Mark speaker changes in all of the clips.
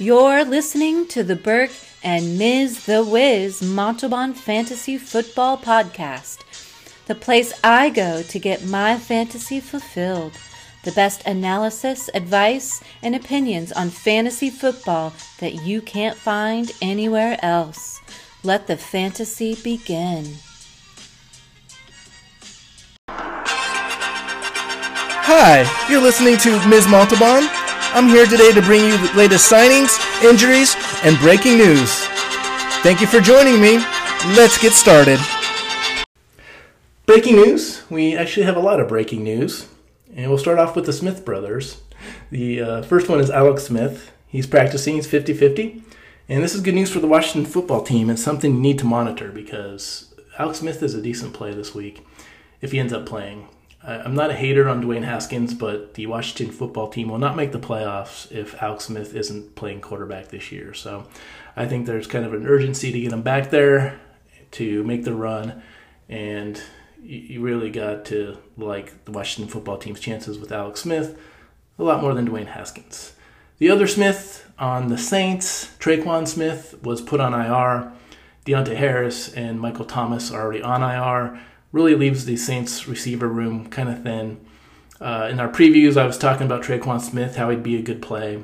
Speaker 1: You're listening to the Burke and Ms. The Wiz Montalban Fantasy Football Podcast, the place I go to get my fantasy fulfilled. The best analysis, advice, and opinions on fantasy football that you can't find anywhere else. Let the fantasy begin.
Speaker 2: Hi, you're listening to Ms. Montalban. I'm here today to bring you the latest signings, injuries, and breaking news. Thank you for joining me. Let's get started. Breaking news. We actually have a lot of breaking news. And we'll start off with the Smith brothers. The uh, first one is Alex Smith. He's practicing, he's 50 50. And this is good news for the Washington football team. It's something you need to monitor because Alex Smith is a decent play this week if he ends up playing. I'm not a hater on Dwayne Haskins, but the Washington football team will not make the playoffs if Alex Smith isn't playing quarterback this year. So I think there's kind of an urgency to get him back there to make the run. And you really got to like the Washington football team's chances with Alex Smith a lot more than Dwayne Haskins. The other Smith on the Saints, Tre'Quan Smith, was put on IR. Deonte Harris and Michael Thomas are already on IR really leaves the Saints receiver room kind of thin. Uh, in our previews, I was talking about Tre'Quan Smith, how he'd be a good play.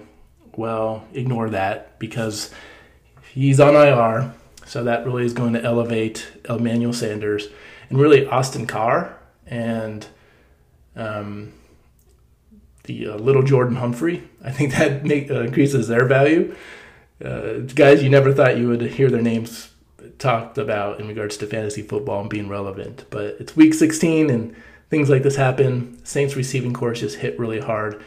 Speaker 2: Well, ignore that because he's on IR, so that really is going to elevate Emmanuel Sanders and really Austin Carr and um, the uh, little Jordan Humphrey. I think that make, uh, increases their value. Uh, guys, you never thought you would hear their names talked about in regards to fantasy football and being relevant. But it's week 16 and things like this happen. Saints receiving course just hit really hard.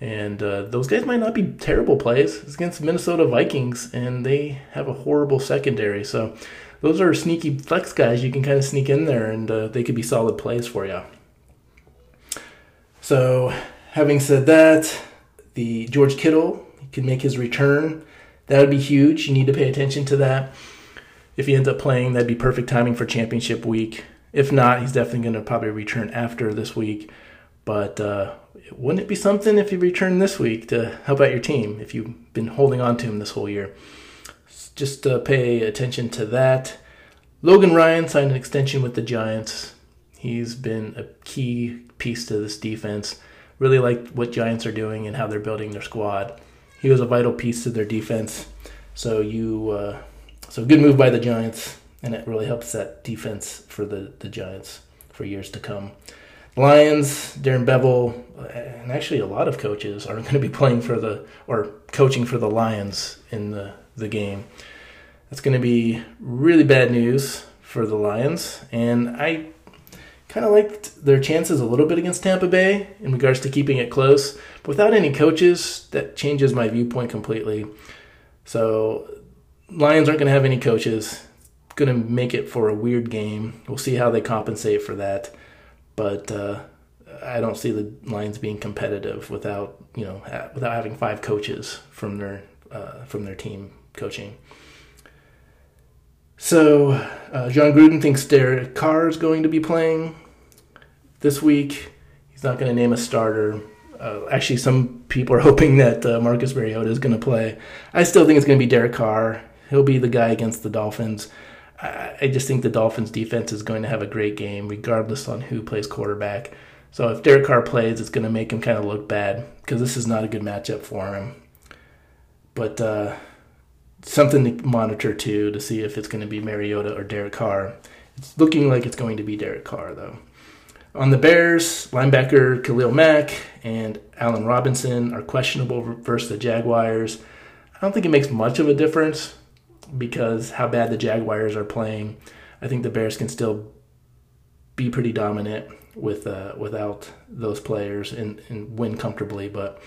Speaker 2: And uh, those guys might not be terrible plays. It's against Minnesota Vikings, and they have a horrible secondary. So those are sneaky flex guys you can kind of sneak in there, and uh, they could be solid plays for you. So, having said that, the George Kittle can make his return. That would be huge. You need to pay attention to that if he ends up playing, that'd be perfect timing for championship week. If not, he's definitely going to probably return after this week. But uh, wouldn't it be something if he returned this week to help out your team if you've been holding on to him this whole year? Just uh, pay attention to that. Logan Ryan signed an extension with the Giants. He's been a key piece to this defense. Really like what Giants are doing and how they're building their squad. He was a vital piece to their defense. So you uh, so good move by the Giants, and it really helps that defense for the, the Giants for years to come. Lions, Darren Bevell, uh, and actually a lot of coaches are going to be playing for the or coaching for the Lions in the, the game. That's going to be really bad news for the Lions, and I kind of liked their chances a little bit against Tampa Bay in regards to keeping it close. But without any coaches, that changes my viewpoint completely. So Lions aren't going to have any coaches. Going to make it for a weird game. We'll see how they compensate for that. But uh, I don't see the Lions being competitive without you know ha- without having five coaches from their uh, from their team coaching. So uh, Jon Gruden thinks Derek Carr is going to be playing this week. He's not going to name a starter. Uh, actually, some people are hoping that uh, Marcus Mariota is going to play. I still think it's going to be Derek Carr. He'll be the guy against the Dolphins. I, just think the Dolphins defense is going to have a great game, regardless on who plays quarterback. So if Derek Carr plays, it's going to make him kind of look bad because this is not a good matchup for him. But uh, something to monitor too to see if it's going to be Mariota or Derek Carr. It's looking like it's going to be Derek Carr though. On the Bears, linebacker Khalil Mack and Allen Robinson are questionable versus the Jaguars. I don't think it makes much of a difference because how bad the Jaguars are playing. I think the Bears can still be pretty dominant with uh, without those players and, and win comfortably. But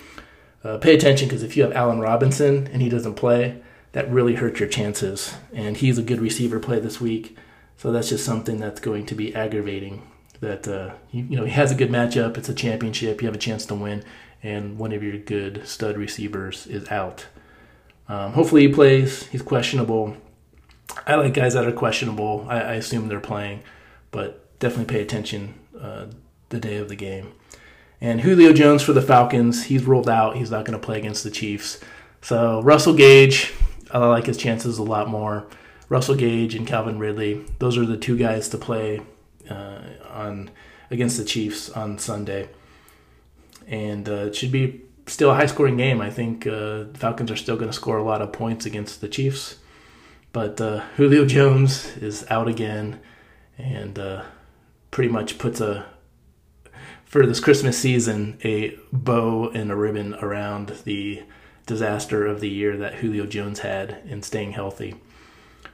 Speaker 2: uh, pay attention because if you have Allen Robinson and he doesn't play, that really hurts your chances. And he's a good receiver play this week, so that's just something that's going to be aggravating. That uh, you, you know he has a good matchup. It's a championship. You have a chance to win, and one of your good stud receivers is out. Um, hopefully he plays. He's questionable. I like guys that are questionable. I, I assume they're playing, but definitely pay attention uh, the day of the game. And Julio Jones for the Falcons, he's ruled out. He's not going to play against the Chiefs. So Russell Gage, I like his chances a lot more. Russell Gage and Calvin Ridley, those are the two guys to play uh, on against the Chiefs on Sunday, and uh, it should be still a high scoring game. I think uh, Falcons are still going to score a lot of points against the Chiefs, but uh, Julio Jones is out again, and uh, pretty much puts a for this Christmas season a bow and a ribbon around the disaster of the year that Julio Jones had in staying healthy.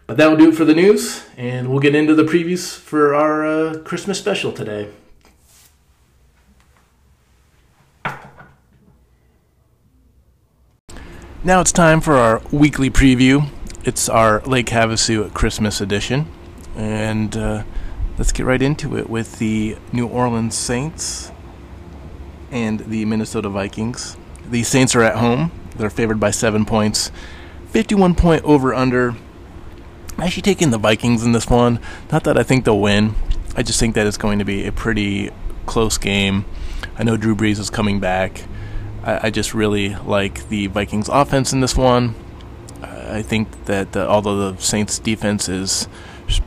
Speaker 2: But that will do it for the news, and we'll get into the previews for our uh, Christmas special today. Now it's time for our weekly preview. It's our Lake Havasu Christmas edition, and uh, let's get right into it with the New Orleans Saints and the Minnesota Vikings. The Saints are at home. They're favored by seven points. 51 point over under. I'm actually taking the Vikings in this one. Not that I think they'll win. I just think that it's going to be a pretty close game. I know Drew Brees is coming back. I, I just really like the Vikings offense in this one. I think that uh, although the Saints defense is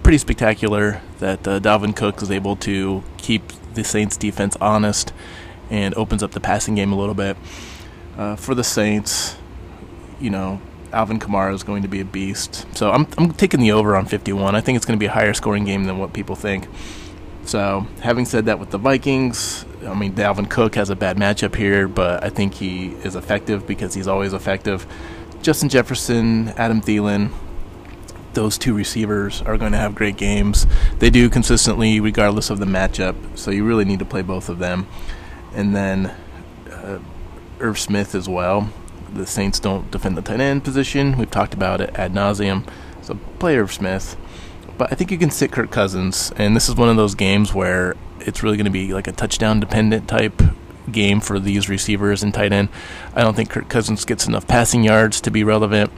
Speaker 2: pretty spectacular, that uh, Dalvin Cook is able to keep the Saints defense honest and opens up the passing game a little bit. Uh, for the Saints, you know, Alvin Kamara is going to be a beast. So I'm, I'm taking the over on 51. I think it's going to be a higher scoring game than what people think. So, having said that, with the Vikings, I mean, Dalvin Cook has a bad matchup here, but I think he is effective because he's always effective. Justin Jefferson, Adam Thielen, those two receivers are going to have great games. They do consistently, regardless of the matchup, so you really need to play both of them. And then uh, Irv Smith as well. The Saints don't defend the tight end position. We've talked about it ad nauseum. So play Irv Smith. But I think you can sit Kirk Cousins, and this is one of those games where it's really going to be like a touchdown dependent type game for these receivers and tight end. I don't think Kirk Cousins gets enough passing yards to be relevant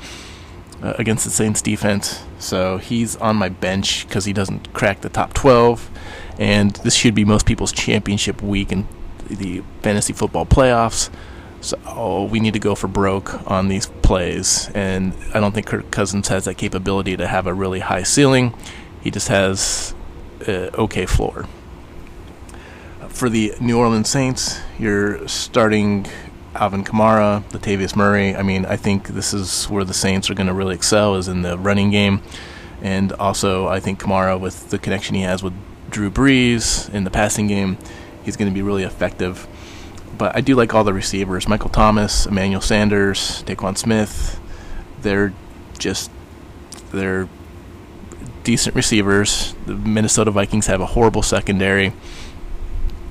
Speaker 2: uh, against the Saints defense. So he's on my bench because he doesn't crack the top 12. And this should be most people's championship week in the fantasy football playoffs. So we need to go for broke on these plays. And I don't think Kirk Cousins has that capability to have a really high ceiling. He just has an okay floor. For the New Orleans Saints, you're starting Alvin Kamara, Latavius Murray. I mean, I think this is where the Saints are going to really excel is in the running game. And also, I think Kamara, with the connection he has with Drew Brees in the passing game, he's going to be really effective. But I do like all the receivers Michael Thomas, Emmanuel Sanders, Tre'Quan Smith. They're just, they're decent receivers. The Minnesota Vikings have a horrible secondary.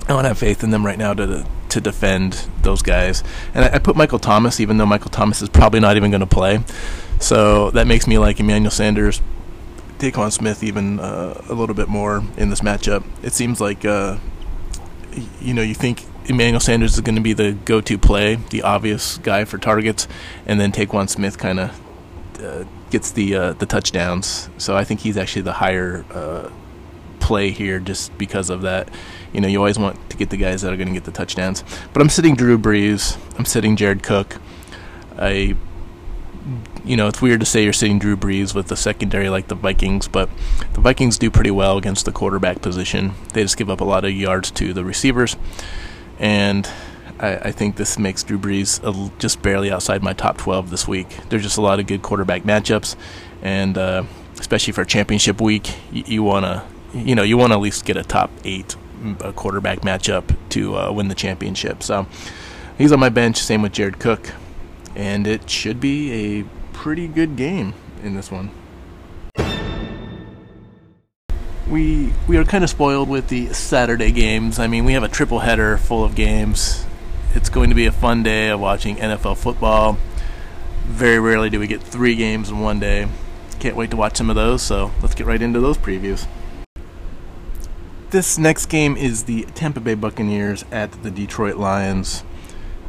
Speaker 2: I don't have faith in them right now to to defend those guys. And I, I put Michael Thomas, even though Michael Thomas is probably not even going to play. So that makes me like Emmanuel Sanders, Tre'Quan Smith even uh, a little bit more in this matchup. It seems like uh, you know you think Emmanuel Sanders is going to be the go-to play, the obvious guy for targets, and then Tre'Quan Smith kind of uh, gets the uh, the touchdowns. So I think he's actually the higher uh, play here just because of that. You know, you always want to get the guys that are going to get the touchdowns. But I'm sitting Drew Brees. I'm sitting Jared Cook. I, you know, it's weird to say you're sitting Drew Brees with the secondary like the Vikings, but the Vikings do pretty well against the quarterback position. They just give up a lot of yards to the receivers, and I, I think this makes Drew Brees a, just barely outside my top 12 this week. There's just a lot of good quarterback matchups, and uh, especially for championship week, you, you want to you know you want to at least get a top eight mm, quarterback matchup to uh, win the championship. So he's on my bench. Same with Jared Cook, and it should be a pretty good game in this one. We we are kind of spoiled with the Saturday games. I mean, we have a triple header full of games. It's going to be a fun day of watching NFL football. Very rarely do we get three games in one day. Can't wait to watch some of those, so let's get right into those previews. This next game is the Tampa Bay Buccaneers at the Detroit Lions.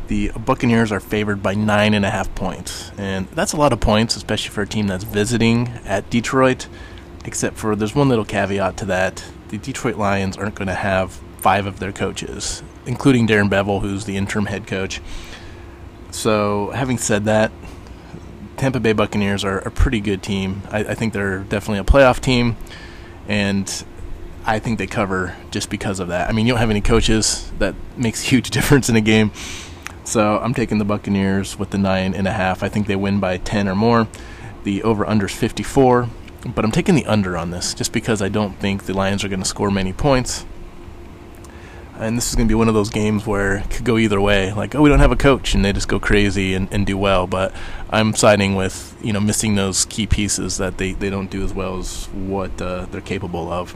Speaker 2: The Buccaneers are favored by nine and a half points, and that's a lot of points, especially for a team that's visiting at Detroit. Except for there's one little caveat to that: the Detroit Lions aren't going to have five of their coaches, including Darren Bevell, who's the interim head coach. So, having said that, Tampa Bay Buccaneers are a pretty good team. I, I think they're definitely a playoff team, and I think they cover just because of that. I mean, you don't have any coaches. That makes a huge difference in a game. So I'm taking the Buccaneers with the nine and a half. I think they win by ten or more. The over under is 54, but I'm taking the under on this just because I don't think the Lions are going to score many points. And this is going to be one of those games where it could go either way. Like, oh, we don't have a coach, and they just go crazy and, and do well. But I'm siding with, you know, missing those key pieces that they, they don't do as well as what uh, they're capable of.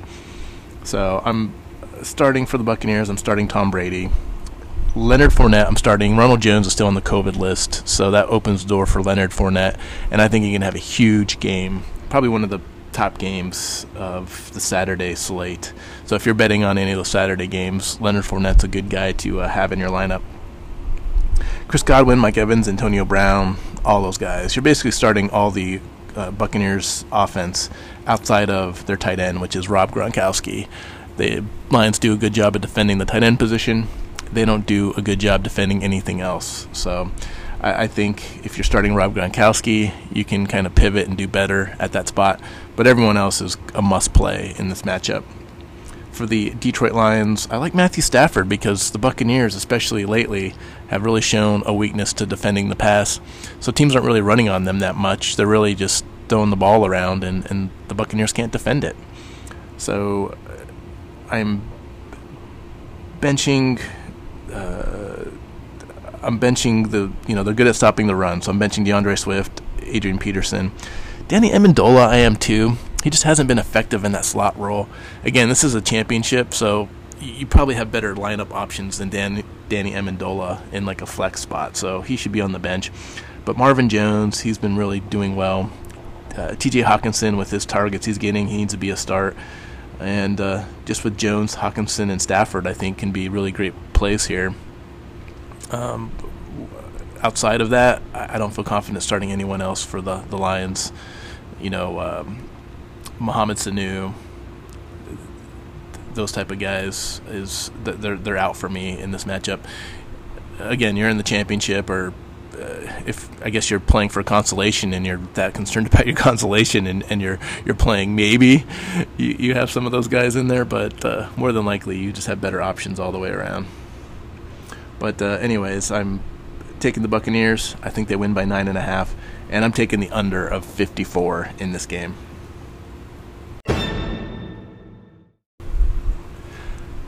Speaker 2: So I'm starting for the Buccaneers. I'm starting Tom Brady. Leonard Fournette, I'm starting. Ronald Jones is still on the COVID list, so that opens the door for Leonard Fournette, and I think he can have a huge game. Probably one of the top games of the Saturday slate. So if you're betting on any of those Saturday games, Leonard Fournette's a good guy to uh, have in your lineup. Chris Godwin, Mike Evans, Antonio Brown, all those guys. You're basically starting all the uh, Buccaneers offense outside of their tight end, which is Rob Gronkowski. The Lions do a good job of defending the tight end position they don't do a good job defending anything else. So I, I think if you're starting Rob Gronkowski, you can kind of pivot and do better at that spot. But everyone else is a must play in this matchup. For the Detroit Lions, I like Matthew Stafford because the Buccaneers, especially lately, have really shown a weakness to defending the pass. So teams aren't really running on them that much. They're really just throwing the ball around, and, and the Buccaneers can't defend it. So I'm benching uh, I'm benching the you know they're good at stopping the run, so I'm benching D'Andre Swift, Adrian Peterson, Danny Amendola. I am too. He just hasn't been effective in that slot role. Again, this is a championship, so you probably have better lineup options than Dan, Danny Amendola in like a flex spot, so he should be on the bench. But Marvin Jones, he's been really doing well. Uh, T.J. Hockenson with his targets he's getting, he needs to be a start. And uh, just with Jones, Hockenson, and Stafford, I think can be really great plays here. Um, outside of that, I don't feel confident starting anyone else for the, the Lions. You know, um, Mohamed Sanu, those type of guys is they're they're out for me in this matchup. Again, you're in the championship or uh, if I guess you're playing for consolation and you're that concerned about your consolation and, and you're you're playing maybe you, you have some of those guys in there, but uh, more than likely you just have better options all the way around. But uh, anyways, I'm taking the Buccaneers. I think they win by nine and a half, and I'm taking the under of 54 in this game.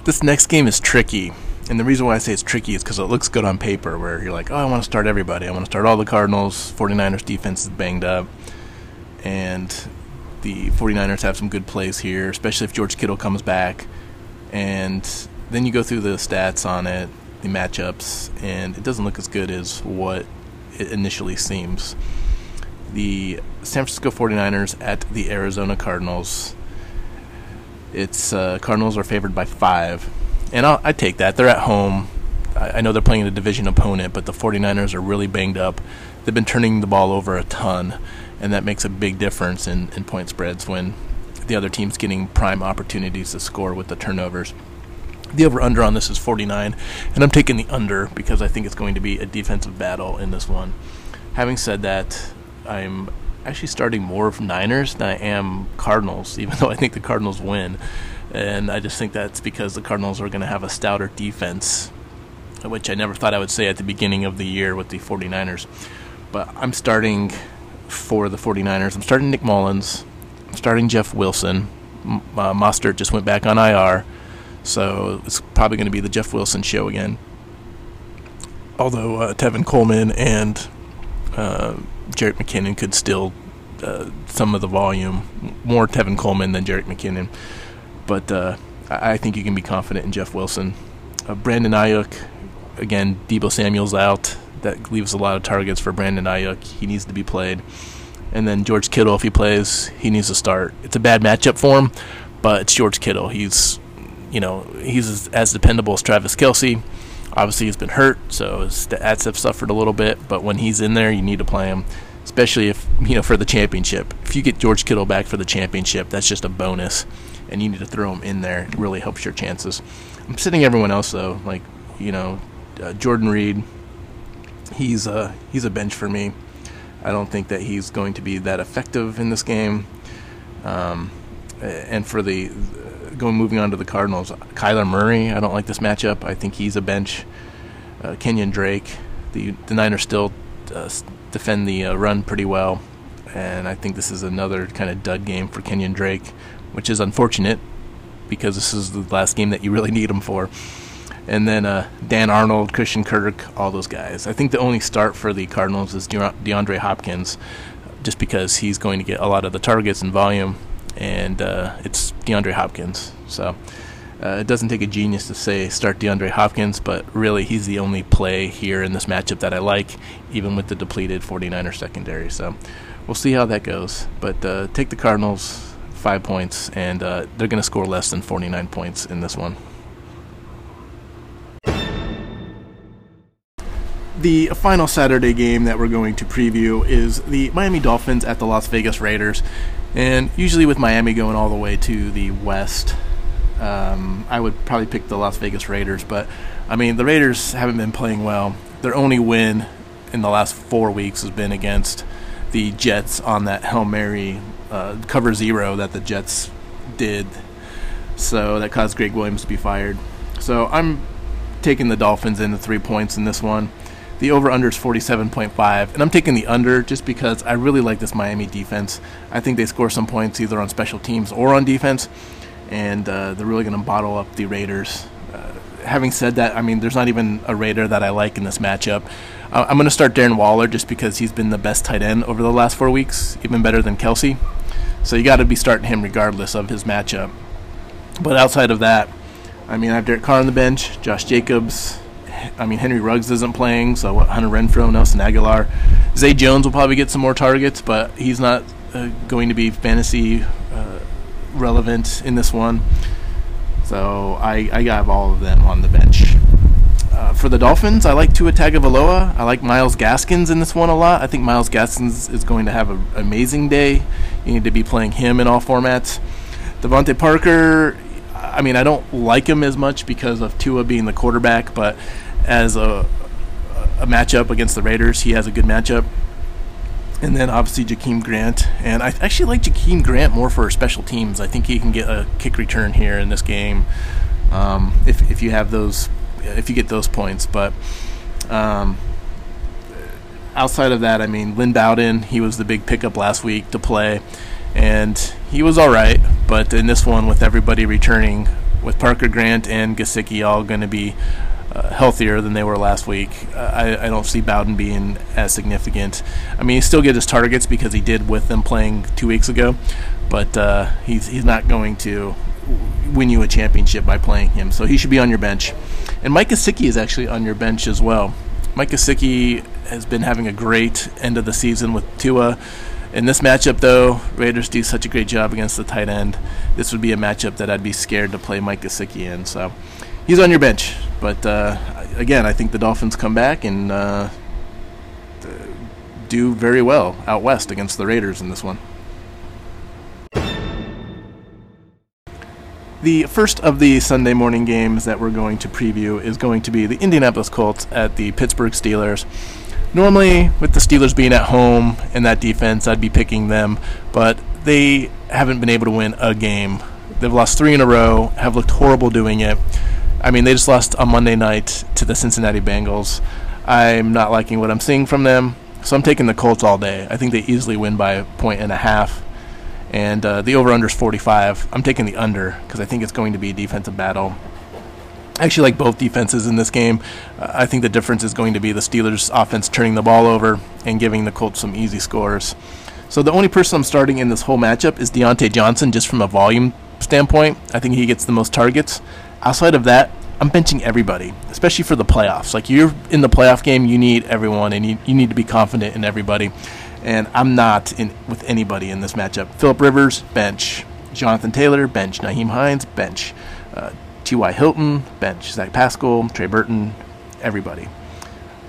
Speaker 2: This next game is tricky and the reason why I say it's tricky is because it looks good on paper, where you're like, oh, I want to start everybody. I want to start all the Cardinals. 49ers defense is banged up. And the 49ers have some good plays here, especially if George Kittle comes back. And then you go through the stats on it, the matchups, and it doesn't look as good as what it initially seems. The San Francisco 49ers at the Arizona Cardinals. It's uh, Cardinals are favored by five and I'll, I take that. They're at home. I, I know they're playing a division opponent, but the 49ers are really banged up. They've been turning the ball over a ton, and that makes a big difference in, in point spreads when the other team's getting prime opportunities to score with the turnovers. The over under on this is 49, and I'm taking the under because I think it's going to be a defensive battle in this one. Having said that, I'm actually starting more of Niners than I am Cardinals, even though I think the Cardinals win. And I just think that's because the Cardinals are going to have a stouter defense, which I never thought I would say at the beginning of the year with the 49ers. But I'm starting for the 49ers. I'm starting Nick Mullens. I'm starting Jeff Wilson. Uh, Mostert just went back on IR, so it's probably going to be the Jeff Wilson show again. Although uh, Tevin Coleman and uh, McKinnon could still uh, some of the volume, more Tevin Coleman than Jerick McKinnon but uh, I think you can be confident in Jeff Wilson. Uh, Brandon Aiyuk, again, Deebo Samuel's out. That leaves a lot of targets for Brandon Aiyuk. He needs to be played. And then George Kittle, if he plays, he needs to start. It's a bad matchup for him, but it's George Kittle. He's, you know, he's as, as dependable as Travis Kelce. Obviously, he's been hurt, so his stats have suffered a little bit. But when he's in there, you need to play him, especially if you know for the championship. If you get George Kittle back for the championship, that's just a bonus and you need to throw him in there. It really helps your chances. I'm sitting everyone else though, like you know, uh, Jordan Reed. He's a uh, he's a bench for me. I don't think that he's going to be that effective in this game. Um, and for the going moving on to the Cardinals, Kyler Murray. I don't like this matchup. I think he's a bench. Uh, Kenyon Drake. The the Niners still uh, defend the uh, run pretty well, and I think this is another kind of dud game for Kenyon Drake, which is unfortunate because this is the last game that you really need him for. And then uh, Dan Arnold, Christian Kirk, all those guys. I think the only start for the Cardinals is DeAndre Hopkins, just because he's going to get a lot of the targets and volume, and uh, it's DeAndre Hopkins. So uh, it doesn't take a genius to say start DeAndre Hopkins, but really he's the only play here in this matchup that I like, even with the depleted 49er secondary. So we'll see how that goes. But uh, take the Cardinals five points, and uh, they're going to score less than 49 points in this one. The final Saturday game that we're going to preview is the Miami Dolphins at the Las Vegas Raiders. And usually, with Miami going all the way to the West, um, I would probably pick the Las Vegas Raiders. But, I mean, the Raiders haven't been playing well. Their only win in the last four weeks has been against the Jets on that Hail Mary uh, cover zero that the Jets did. So that caused Gregg Williams to be fired. So I'm taking the Dolphins in the three points in this one. The over under is 47.5, and I'm taking the under just because I really like this Miami defense. I think they score some points either on special teams or on defense, and uh, they're really going to bottle up the Raiders. Uh, having said that, I mean, there's not even a Raider that I like in this matchup. Uh, I'm going to start Darren Waller just because he's been the best tight end over the last four weeks, even better than Kelce. So you got to be starting him regardless of his matchup. But outside of that, I mean, I have Derek Carr on the bench, Josh Jacobs, I mean, Henry Ruggs isn't playing, so Hunter Renfrow, Nelson Agholor, Zay Jones will probably get some more targets, but he's not uh, going to be fantasy uh, relevant in this one. So I, I have all of them on the bench. Uh, for the Dolphins, I like Tua Tagovailoa. I like Myles Gaskins in this one a lot. I think Myles Gaskins is going to have an amazing day. You need to be playing him in all formats. DeVante Parker, I mean, I don't like him as much because of Tua being the quarterback, but as a a matchup against the Raiders. He has a good matchup. And then obviously Jakeem Grant. And I actually like Jakeem Grant more for special teams. I think he can get a kick return here in this game um, if, if you have those, if you get those points. But um, outside of that, I mean, Lynn Bowden, he was the big pickup last week to play. And he was all right. But in this one, with everybody returning, with Parker Grant and Gesicki all going to be uh, healthier than they were last week. Uh, I, I, don't see Bowden being as significant. I mean, he still gets his targets because he did with them playing two weeks ago, but uh, he's he's not going to win you a championship by playing him. So he should be on your bench. And Mike Gesicki is actually on your bench as well. Mike Gesicki has been having a great end of the season with Tua. In this matchup, though, Raiders do such a great job against the tight end. This would be a matchup that I'd be scared to play Mike Gesicki in. So he's on your bench. But uh, again, I think the Dolphins come back and uh, do very well out west against the Raiders in this one. The first of the Sunday morning games that we're going to preview is going to be the Indianapolis Colts at the Pittsburgh Steelers. Normally, with the Steelers being at home and that defense, I'd be picking them, but they haven't been able to win a game. They've lost three in a row, have looked horrible doing it. I mean, they just lost on Monday night to the Cincinnati Bengals. I'm not liking what I'm seeing from them, so I'm taking the Colts all day. I think they easily win by a point and a half. And uh, the over-under is 45. I'm taking the under because I think it's going to be a defensive battle. I actually like both defenses in this game. Uh, I think the difference is going to be the Steelers' offense turning the ball over and giving the Colts some easy scores. So the only person I'm starting in this whole matchup is Diontae Johnson, just from a volume standpoint. I think he gets the most targets. Outside of that, I'm benching everybody, especially for the playoffs. Like you're in the playoff game, you need everyone, and you, you need to be confident in everybody. And I'm not in with anybody in this matchup. Philip Rivers, bench. Jonathan Taylor, bench. Nyheim Hines, bench. Uh, T.Y. Hilton, bench. Zach Pascal, Trey Burton, everybody.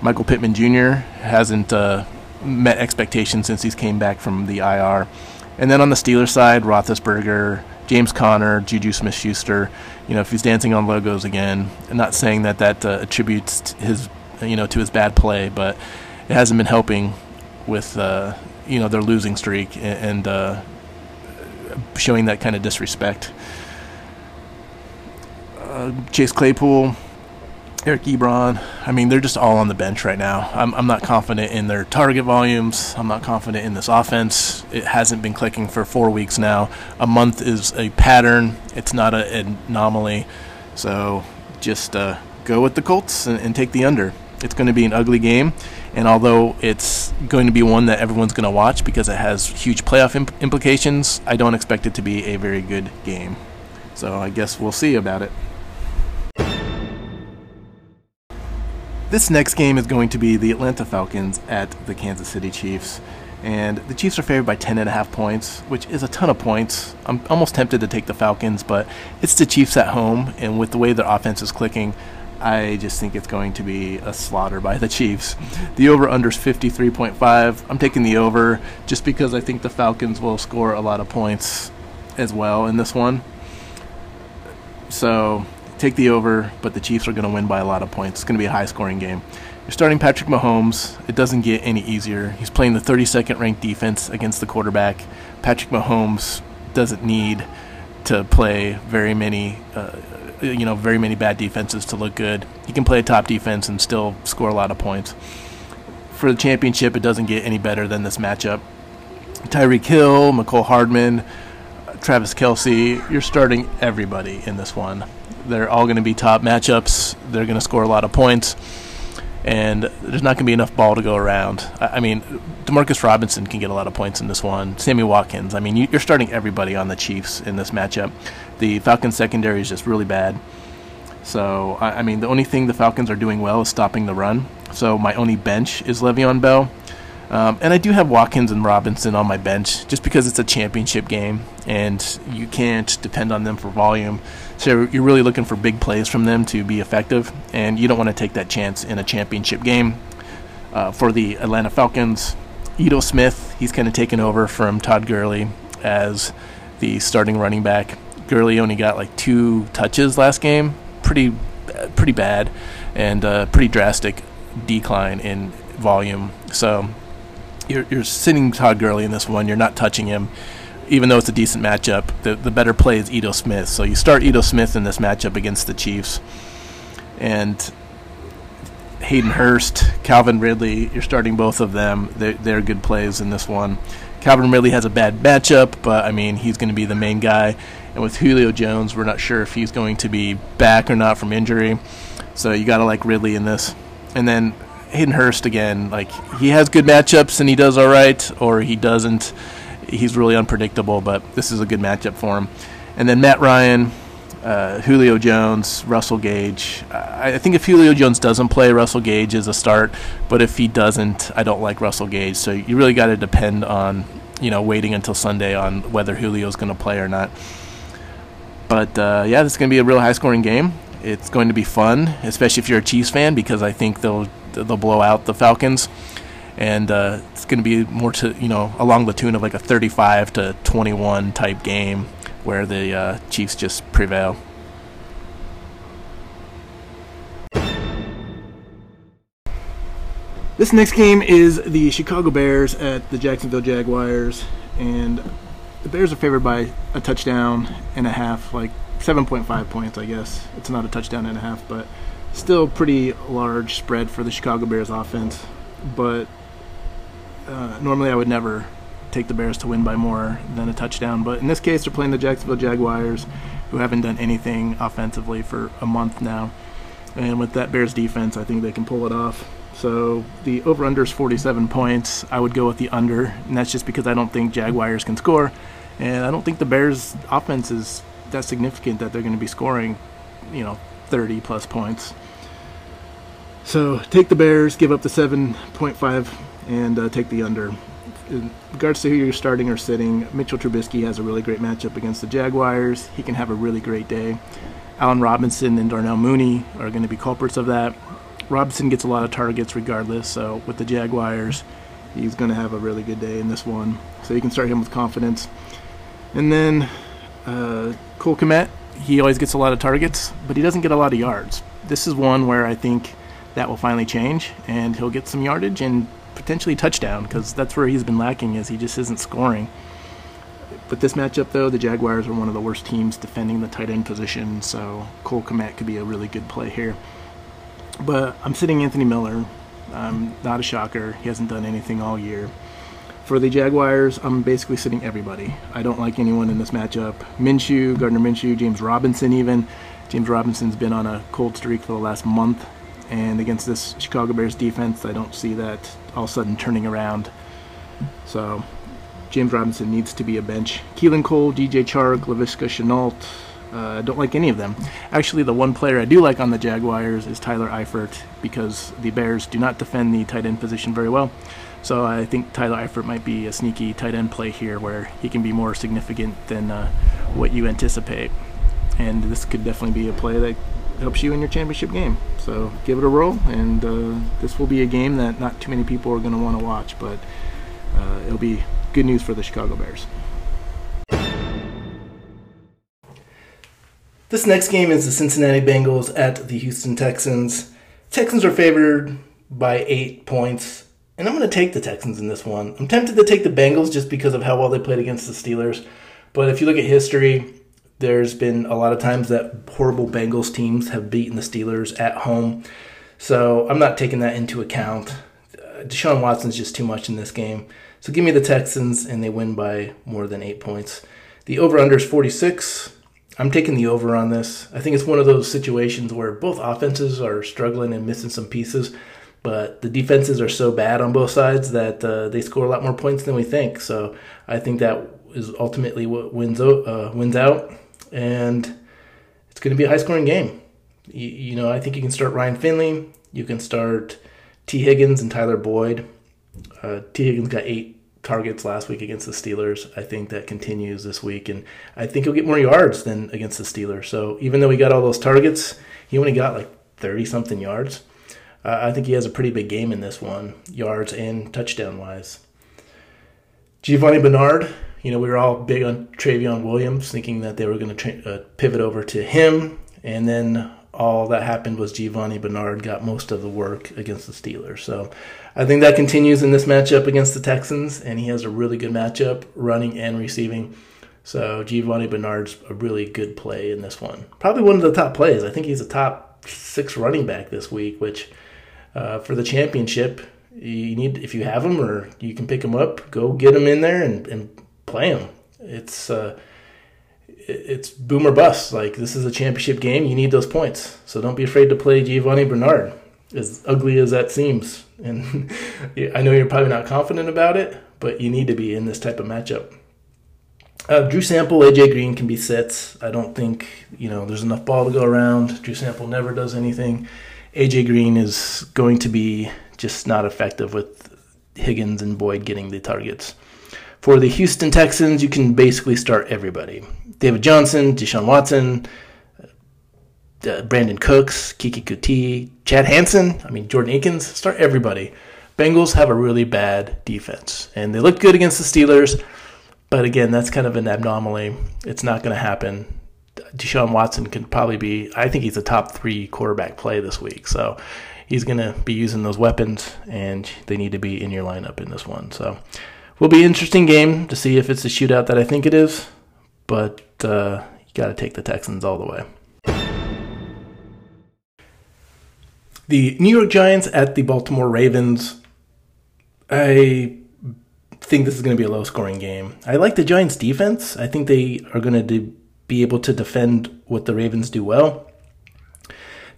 Speaker 2: Michael Pittman Jr. hasn't uh, met expectations since he's came back from the IR. And then on the Steelers side, Roethlisberger, James Conner, Juju Smith-Schuster. You know, if he's dancing on logos again, I'm not saying that that uh, attributes his, you know, to his bad play, but it hasn't been helping with uh, you know their losing streak and, and uh, showing that kind of disrespect. Uh, Chase Claypool, Eric Ebron. I mean, they're just all on the bench right now. I'm, I'm not confident in their target volumes. I'm not confident in this offense. It hasn't been clicking for four weeks now. A month is a pattern, it's not an anomaly. So just uh, go with the Colts and, and take the under. It's going to be an ugly game. And although it's going to be one that everyone's going to watch because it has huge playoff imp- implications, I don't expect it to be a very good game. So I guess we'll see about it. This next game is going to be the Atlanta Falcons at the Kansas City Chiefs. And the Chiefs are favored by 10.5 points, which is a ton of points. I'm almost tempted to take the Falcons, but it's the Chiefs at home, and with the way their offense is clicking, I just think it's going to be a slaughter by the Chiefs. The over under is 53.5. I'm taking the over just because I think the Falcons will score a lot of points as well in this one. So take the over, but the Chiefs are going to win by a lot of points. It's going to be a high scoring game. You're starting Patrick Mahomes. It doesn't get any easier. He's playing the 32nd ranked defense against the quarterback. Patrick Mahomes doesn't need to play very many, uh, you know, very many bad defenses to look good. He can play a top defense and still score a lot of points. For the championship, it doesn't get any better than this matchup. Tyreek Hill, Mecole Hardman, Travis Kelce, you're starting everybody in this one. They're all going to be top matchups. They're going to score a lot of points, and there's not going to be enough ball to go around. I, I mean, Demarcus Robinson can get a lot of points in this one. Sammy Watkins. I mean, you, you're starting everybody on the Chiefs in this matchup. The Falcons secondary is just really bad. So, I, I mean, the only thing the Falcons are doing well is stopping the run. So, my only bench is Le'Veon Bell. Um, and I do have Watkins and Robinson on my bench just because it's a championship game and you can't depend on them for volume. So you're really looking for big plays from them to be effective, and you don't want to take that chance in a championship game. Uh, for the Atlanta Falcons, Ito Smith, he's kind of taken over from Todd Gurley as the starting running back. Gurley only got like two touches last game, pretty, pretty bad, and uh, pretty drastic decline in volume. So you're, you're sitting Todd Gurley in this one. You're not touching him, even though it's a decent matchup. The the better play is Ito Smith. So you start Ito Smith in this matchup against the Chiefs, and Hayden Hurst, Calvin Ridley. You're starting both of them. They're, they're good plays in this one. Calvin Ridley has a bad matchup, but I mean he's going to be the main guy. And with Julio Jones, we're not sure if he's going to be back or not from injury. So you got to like Ridley in this. And then Hayden Hurst again, like he has good matchups and he does all right, or he doesn't. He's really unpredictable, but this is a good matchup for him. And then Matt Ryan, uh, Julio Jones, Russell Gage. I, think if Julio Jones doesn't play, Russell Gage is a start. But if he doesn't, I don't like Russell Gage. So you really got to depend on you know waiting until Sunday on whether Julio's going to play or not. But uh, yeah, this is going to be a real high scoring game. It's going to be fun, especially if you're a Chiefs fan, because I think they'll they'll blow out the Falcons, and uh, it's going to be more to you know along the tune of like a 35 to 21 type game where the uh, Chiefs just prevail. This next game is the Chicago Bears at the Jacksonville Jaguars, and the Bears are favored by a touchdown and a half, like 7.5 points, I guess. It's not a touchdown and a half, but still pretty large spread for the Chicago Bears offense. But uh, normally I would never take the Bears to win by more than a touchdown. But in this case, they're playing the Jacksonville Jaguars, who haven't done anything offensively for a month now. And with that Bears defense, I think they can pull it off. So the over under is 47 points. I would go with the under, and that's just because I don't think Jaguars can score. And I don't think the Bears' offense is that significant that they're going to be scoring, you know, 30 plus points. So take the Bears, give up the 7.5, and uh, take the under. In regards to who you're starting or sitting, Mitchell Trubisky has a really great matchup against the Jaguars. He can have a really great day. Allen Robinson and Darnell Mooney are going to be culprits of that. Robinson gets a lot of targets regardless, so with the Jaguars, he's going to have a really good day in this one. So you can start him with confidence. And then uh, Cole Kmet, he always gets a lot of targets, but he doesn't get a lot of yards. This is one where I think that will finally change, and he'll get some yardage, and potentially touchdown because that's where he's been lacking is he just isn't scoring. But this matchup, though, the Jaguars are one of the worst teams defending the tight end position, so Cole Kmet could be a really good play here. But I'm sitting Anthony Miller. I'm not a shocker. He hasn't done anything all year. For the Jaguars, I'm basically sitting everybody. I don't like anyone in this matchup. Minshew, Gardner Minshew, James Robinson, even. James Robinson's been on a cold streak for the last month, and against this Chicago Bears defense, I don't see that all of a sudden turning around. So James Robinson needs to be a bench. Keelan Cole, DJ Chark, Laviska Shenault. I uh, don't like any of them. Actually, the one player I do like on the Jaguars is Tyler Eifert because the Bears do not defend the tight end position very well. So I think Tyler Eifert might be a sneaky tight end play here where he can be more significant than uh, what you anticipate. And this could definitely be a play that helps you in your championship game. So give it a roll, and uh, this will be a game that not too many people are going to want to watch, but uh, it'll be good news for the Chicago Bears. This next game is the Cincinnati Bengals at the Houston Texans. Texans are favored by eight points, and I'm going to take the Texans in this one. I'm tempted to take the Bengals just because of how well they played against the Steelers. But if you look at history, there's been a lot of times that horrible Bengals teams have beaten the Steelers at home. So I'm not taking that into account. Uh, Deshaun Watson's just too much in this game. So give me the Texans, and they win by more than eight points. The over under is 46. I'm taking the over on this. I think it's one of those situations where both offenses are struggling and missing some pieces, but the defenses are so bad on both sides that uh, they score a lot more points than we think. So I think that is ultimately what wins uh, wins out, and it's going to be a high scoring game. You, you know, I think you can start Ryan Finley. You can start Tee Higgins and Tyler Boyd. Uh, Tee Higgins got eight targets last week against the Steelers. I think that continues this week, and I think he'll get more yards than against the Steelers. So even though he got all those targets, he only got like 30 something yards. Uh, I think he has a pretty big game in this one, yards and touchdown wise. Giovani Bernard, you know, we were all big on Trayveon Williams, thinking that they were going to tra- uh, pivot over to him, and then all that happened was Giovani Bernard got most of the work against the Steelers. So I think that continues in this matchup against the Texans, and he has a really good matchup running and receiving. So Giovani Bernard's a really good play in this one. Probably one of the top plays. I think he's a top six running back this week, which uh, for the championship, you need if you have him or you can pick him up, go get him in there and, and play him. It's uh, it's boomer bust. Like this is a championship game. You need those points. So don't be afraid to play Giovani Bernard. As ugly as that seems, and I know you're probably not confident about it, but you need to be in this type of matchup. Uh, Drew Sample, AJ Green can be sits. I don't think you know there's enough ball to go around. Drew Sample never does anything. AJ Green is going to be just not effective with Higgins and Boyd getting the targets. For the Houston Texans, you can basically start everybody. David Johnson, Deshaun Watson, uh, Brandin Cooks, Keke Coutee, Chad Hansen. I mean, Jordan Akins. Start everybody. Bengals have a really bad defense, and they look good against the Steelers. But again, that's kind of an anomaly. It's not going to happen. Deshaun Watson can probably be, I think he's a top three quarterback play this week. So he's going to be using those weapons, and they need to be in your lineup in this one. So will be an interesting game to see if it's a shootout that I think it is, but uh, you got to take the Texans all the way. The New York Giants at the Baltimore Ravens. I think this is going to be a low scoring game. I like the Giants' defense. I think they are going to be able to defend what the Ravens do well.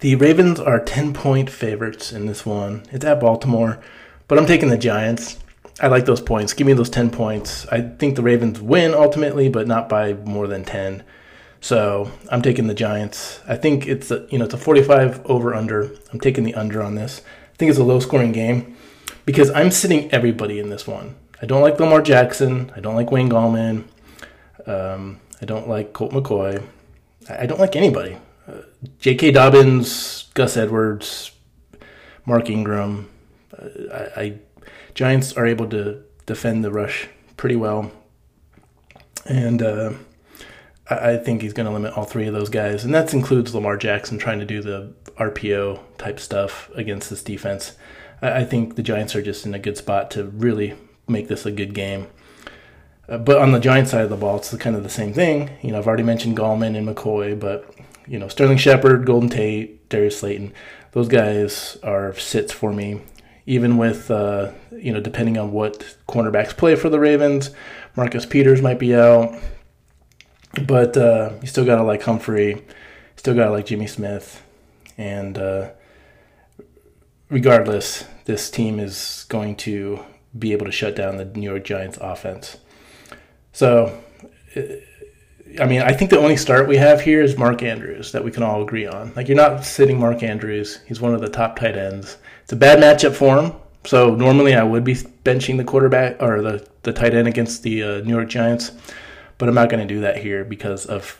Speaker 2: The Ravens are 10 point favorites in this one. It's at Baltimore, but I'm taking the Giants. I like those points. Give me those 10 points. I think the Ravens win ultimately, but not by more than 10. So I'm taking the Giants. I think it's a, you know it's a 45 over under. I'm taking the under on this. I think it's a low scoring game because I'm sitting everybody in this one. I don't like Lamar Jackson. I don't like Wayne Gallman. Um, I don't like Colt McCoy. I don't like anybody. Uh, J.K. Dobbins, Gus Edwards, Mark Ingram. Uh, I, I Giants are able to defend the rush pretty well, and uh, I, think he's going to limit all three of those guys, and that includes Lamar Jackson trying to do the RPO type stuff against this defense. I, think the Giants are just in a good spot to really make this a good game. Uh, but on the Giants side of the ball, it's kind of the same thing. You know, I've already mentioned Gallman and McCoy, but you know, Sterling Shepard, Golden Tate, Darius Slayton, those guys are sits for me. Even with uh, you know, depending on what cornerbacks play for the Ravens, Marcus Peters might be out, but uh, you still gotta like Humphrey, still gotta like Jimmy Smith, and uh, regardless, this team is going to be able to shut down the New York Giants offense. So, I mean, I think the only start we have here is Mark Andrews that we can all agree on. Like, you're not sitting Mark Andrews. He's one of the top tight ends. It's a bad matchup for him. So normally I would be benching the quarterback or the, the tight end against the uh, New York Giants, but I'm not going to do that here because of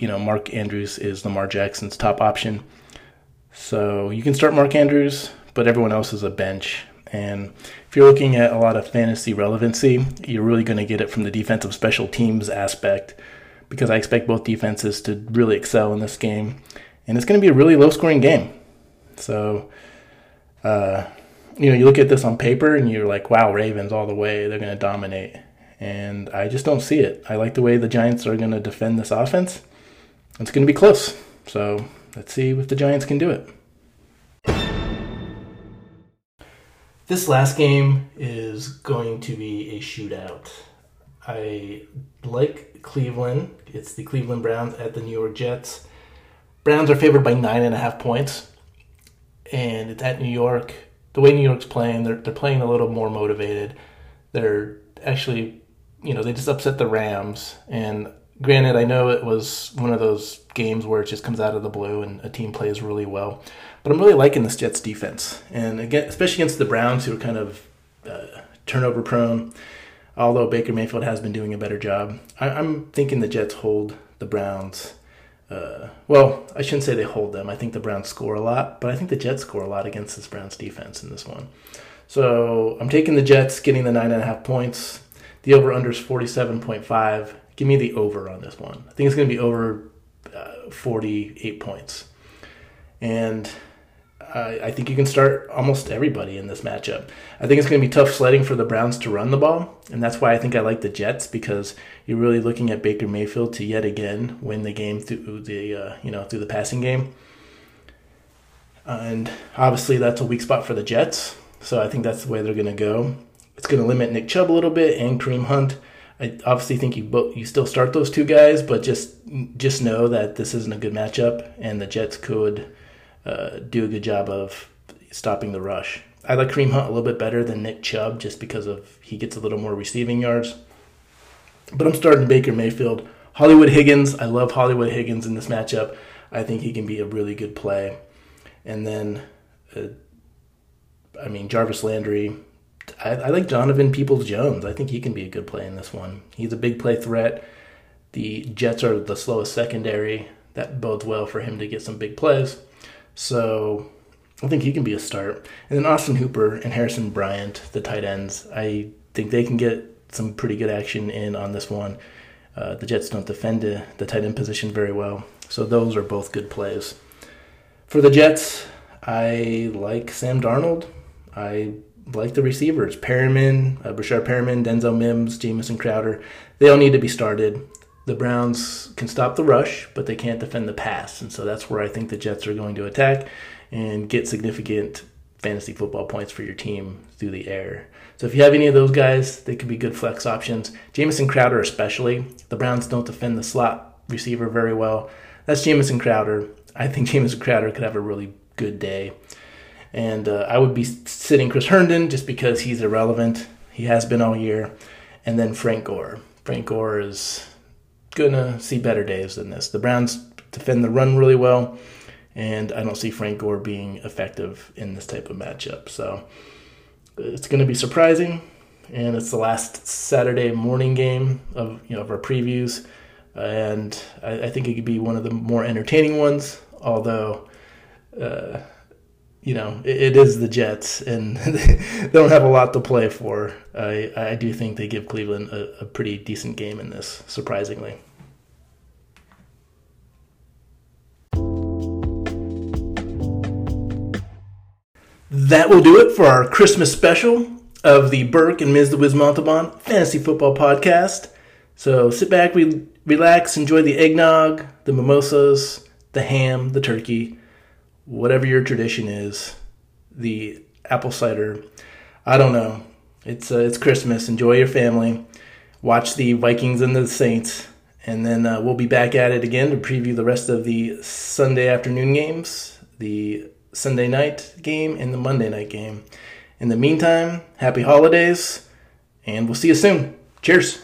Speaker 2: you know Mark Andrews is Lamar Jackson's top option. So you can start Mark Andrews, but everyone else is a bench. And if you're looking at a lot of fantasy relevancy, you're really going to get it from the defensive special teams aspect because I expect both defenses to really excel in this game. And it's going to be a really low scoring game. So, uh, you know, you look at this on paper and you're like, wow, Ravens all the way. They're going to dominate. And I just don't see it. I like the way the Giants are going to defend this offense. It's going to be close. So let's see if the Giants can do it. This last game is going to be a shootout. I like Cleveland. It's the Cleveland Browns at the New York Jets. Browns are favored by nine and a half points, and it's at New York. The way New York's playing, they're they're playing a little more motivated. They're actually, you know, they just upset the Rams. And granted, I know it was one of those games where it just comes out of the blue and a team plays really well. But I'm really liking this Jets defense, and again, especially against the Browns, who are kind of uh, turnover prone. Although Baker Mayfield has been doing a better job, I, am thinking the Jets hold the Browns. Uh, well, I shouldn't say they hold them. I think the Browns score a lot, but I think the Jets score a lot against this Browns defense in this one. So I'm taking the Jets, getting the nine and a half points. The over under is 47.5. Give me the over on this one. I think it's going to be over uh, 48 points. And uh, I think you can start almost everybody in this matchup. I think it's going to be tough sledding for the Browns to run the ball, and that's why I think I like the Jets because you're really looking at Baker Mayfield to yet again win the game through the uh, you know through the passing game. and obviously that's a weak spot for the Jets, so I think that's the way they're going to go. It's going to limit Nick Chubb a little bit and Kareem Hunt. I obviously think you both you still start those two guys, but just just know that this isn't a good matchup, and the Jets could uh, do a good job of stopping the rush. I like Kareem Hunt a little bit better than Nick Chubb just because of he gets a little more receiving yards. But I'm starting Baker Mayfield. Hollywood Higgins, I love Hollywood Higgins in this matchup. I think he can be a really good play. And then, uh, I mean, Jarvis Landry. I, I like Donovan Peoples Jones. I think he can be a good play in this one. He's a big play threat. The Jets are the slowest secondary. That bodes well for him to get some big plays. So I think he can be a start. And then Austin Hooper and Harrison Bryant, the tight ends, I think they can get some pretty good action in on this one. Uh, the Jets don't defend the, tight end position very well, so those are both good plays. For the Jets, I like Sam Darnold. I like the receivers Perriman, uh, Breshad Perriman, Denzel Mims, Jamison Crowder. They all need to be started the Browns can stop the rush, but they can't defend the pass. And so that's where I think the Jets are going to attack and get significant fantasy football points for your team through the air. So if you have any of those guys, they could be good flex options. Jamison Crowder, especially. The Browns don't defend the slot receiver very well. That's Jamison Crowder. I think Jamison Crowder could have a really good day. And uh, I would be sitting Chris Herndon just because he's irrelevant. He has been all year. And then Frank Gore. Frank Gore is gonna see better days than this. The Browns defend the run really well, and I don't see Frank Gore being effective in this type of matchup. So it's gonna be surprising, and it's the last Saturday morning game of you know of our previews, and I, I think it could be one of the more entertaining ones. Although. Uh, you know, it, it is the Jets, and they don't have a lot to play for. I, I do think they give Cleveland a, a pretty decent game in this, surprisingly. that will do it for our Christmas special of the Burke and Ms. Wiz Montalban Fantasy Football Podcast. So sit back, re- relax, enjoy the eggnog, the mimosas, the ham, the turkey, whatever your tradition is, the apple cider. I don't know. It's uh, it's Christmas. Enjoy your family. Watch the Vikings and the Saints, and then uh, we'll be back at it again to preview the rest of the Sunday afternoon games, the Sunday night game, and the Monday night game. In the meantime, happy holidays, and we'll see you soon. Cheers.